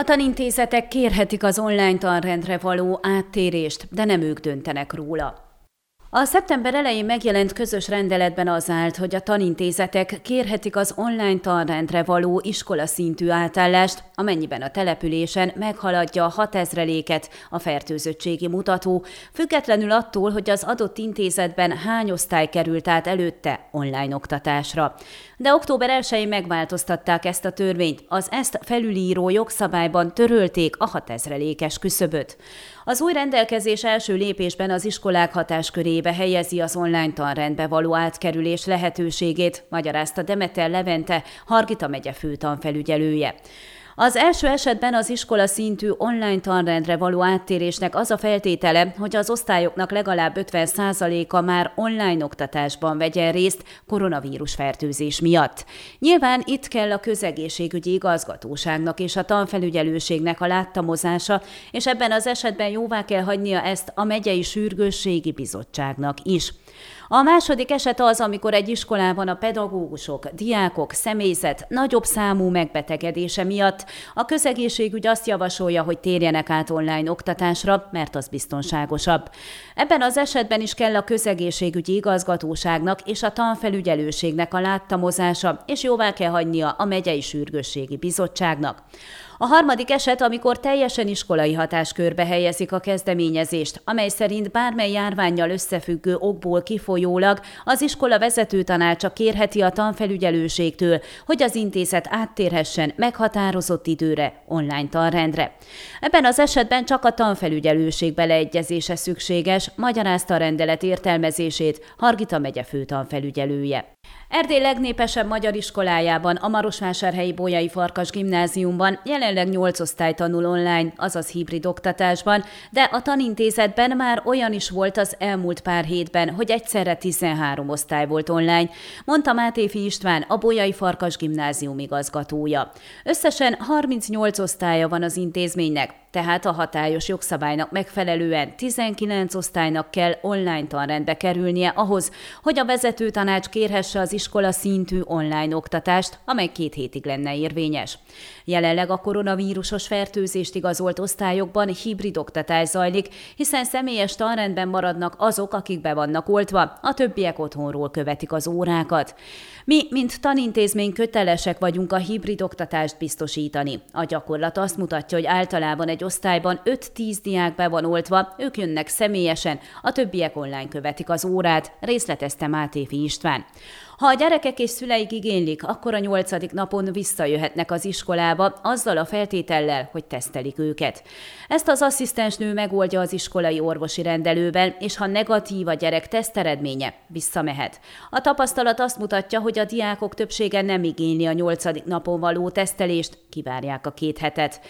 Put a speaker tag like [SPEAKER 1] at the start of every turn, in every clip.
[SPEAKER 1] A tanintézetek kérhetik az online tanrendre való áttérést, de nem ők döntenek róla. A szeptember elején megjelent közös rendeletben az állt, hogy a tanintézetek kérhetik az online tanrendre való iskola szintű átállást, amennyiben a településen meghaladja a 6000-léket a fertőzöttségi mutató, függetlenül attól, hogy az adott intézetben hány osztály került át előtte online oktatásra. De október 1-én megváltoztatták ezt a törvényt, az ezt felülíró jogszabályban törölték a 6000-lékes küszöböt. Az új rendelkezés első lépésben az iskolák hatáskörébe helyezi az online tanrendbe való átkerülés lehetőségét, magyarázta Demeter Levente, Hargita megye főtanfelügyelője. Az első esetben az iskola szintű online tanrendre való áttérésnek az a feltétele, hogy az osztályoknak legalább 50%-a már online oktatásban vegyen részt koronavírus fertőzés miatt. Nyilván itt kell a közegészségügyi igazgatóságnak és a tanfelügyelőségnek a láttamozása, és ebben az esetben jóvá kell hagynia ezt a megyei sürgősségi bizottságnak is. A második eset az, amikor egy iskolában a pedagógusok, diákok, személyzet nagyobb számú megbetegedése miatt a közegészségügy azt javasolja, hogy térjenek át online oktatásra, mert az biztonságosabb. Ebben az esetben is kell a közegészségügyi igazgatóságnak és a tanfelügyelőségnek a láttamozása, és jóvá kell hagynia a megyei sürgősségi bizottságnak. A harmadik eset, amikor teljesen iskolai hatáskörbe helyezik a kezdeményezést, amely szerint bármely járványjal összefüggő okból kifolyólag az iskola vezető tanácsa kérheti a tanfelügyelőségtől, hogy az intézet áttérhessen meghatározott időre online tanrendre. Ebben az esetben csak a tanfelügyelőség beleegyezése szükséges, magyarázta a rendelet értelmezését Hargita megye főtanfelügyelője. Erdély legnépesebb magyar iskolájában, a Marosvásárhelyi Bolyai Farkas gimnáziumban jelenleg 8 osztály tanul online, azaz hibrid oktatásban, de a tanintézetben már olyan is volt az elmúlt pár hétben, hogy egyszerre 13 osztály volt online, mondta Mátéfi István, a Bolyai Farkas gimnázium igazgatója. Összesen 38 osztálya van az intézménynek, tehát a hatályos jogszabálynak megfelelően 19 osztálynak kell online tanrendbe kerülnie ahhoz, hogy a vezető tanács kérhesse az iskola szintű online oktatást, amely két hétig lenne érvényes. Jelenleg a koronavírusos fertőzést igazolt osztályokban hibrid oktatás zajlik, hiszen személyes tanrendben maradnak azok, akik be vannak oltva, a többiek otthonról követik az órákat. Mi, mint tanintézmény kötelesek vagyunk a hibrid oktatást biztosítani. A gyakorlat azt mutatja, hogy általában egy osztályban 5-10 diák be van oltva, ők jönnek személyesen, a többiek online követik az órát, részletezte Mátéfi István. Ha a gyerekek és szüleik igénylik, akkor a nyolcadik napon visszajöhetnek az iskolába, azzal a feltétellel, hogy tesztelik őket. Ezt az asszisztensnő megoldja az iskolai orvosi rendelőben, és ha negatív a gyerek teszteredménye, visszamehet. A tapasztalat azt mutatja, hogy a diákok többsége nem igényli a nyolcadik napon való tesztelést, kivárják a két hetet.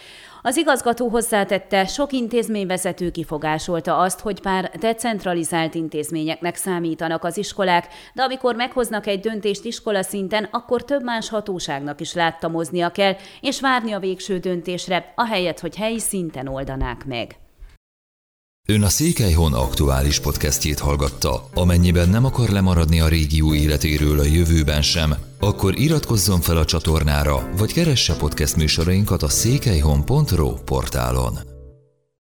[SPEAKER 1] Az igazgató hozzátette, sok intézményvezető kifogásolta azt, hogy bár decentralizált intézményeknek számítanak az iskolák, de amikor meghoznak egy döntést iskola szinten, akkor több más hatóságnak is láttamoznia kell, és várni a végső döntésre, ahelyett, hogy helyi szinten oldanák meg.
[SPEAKER 2] Ön a Székelyhon aktuális podcastjét hallgatta. Amennyiben nem akar lemaradni a régió életéről a jövőben sem, akkor iratkozzon fel a csatornára, vagy keresse podcast műsorainkat a székelyhon.pro portálon.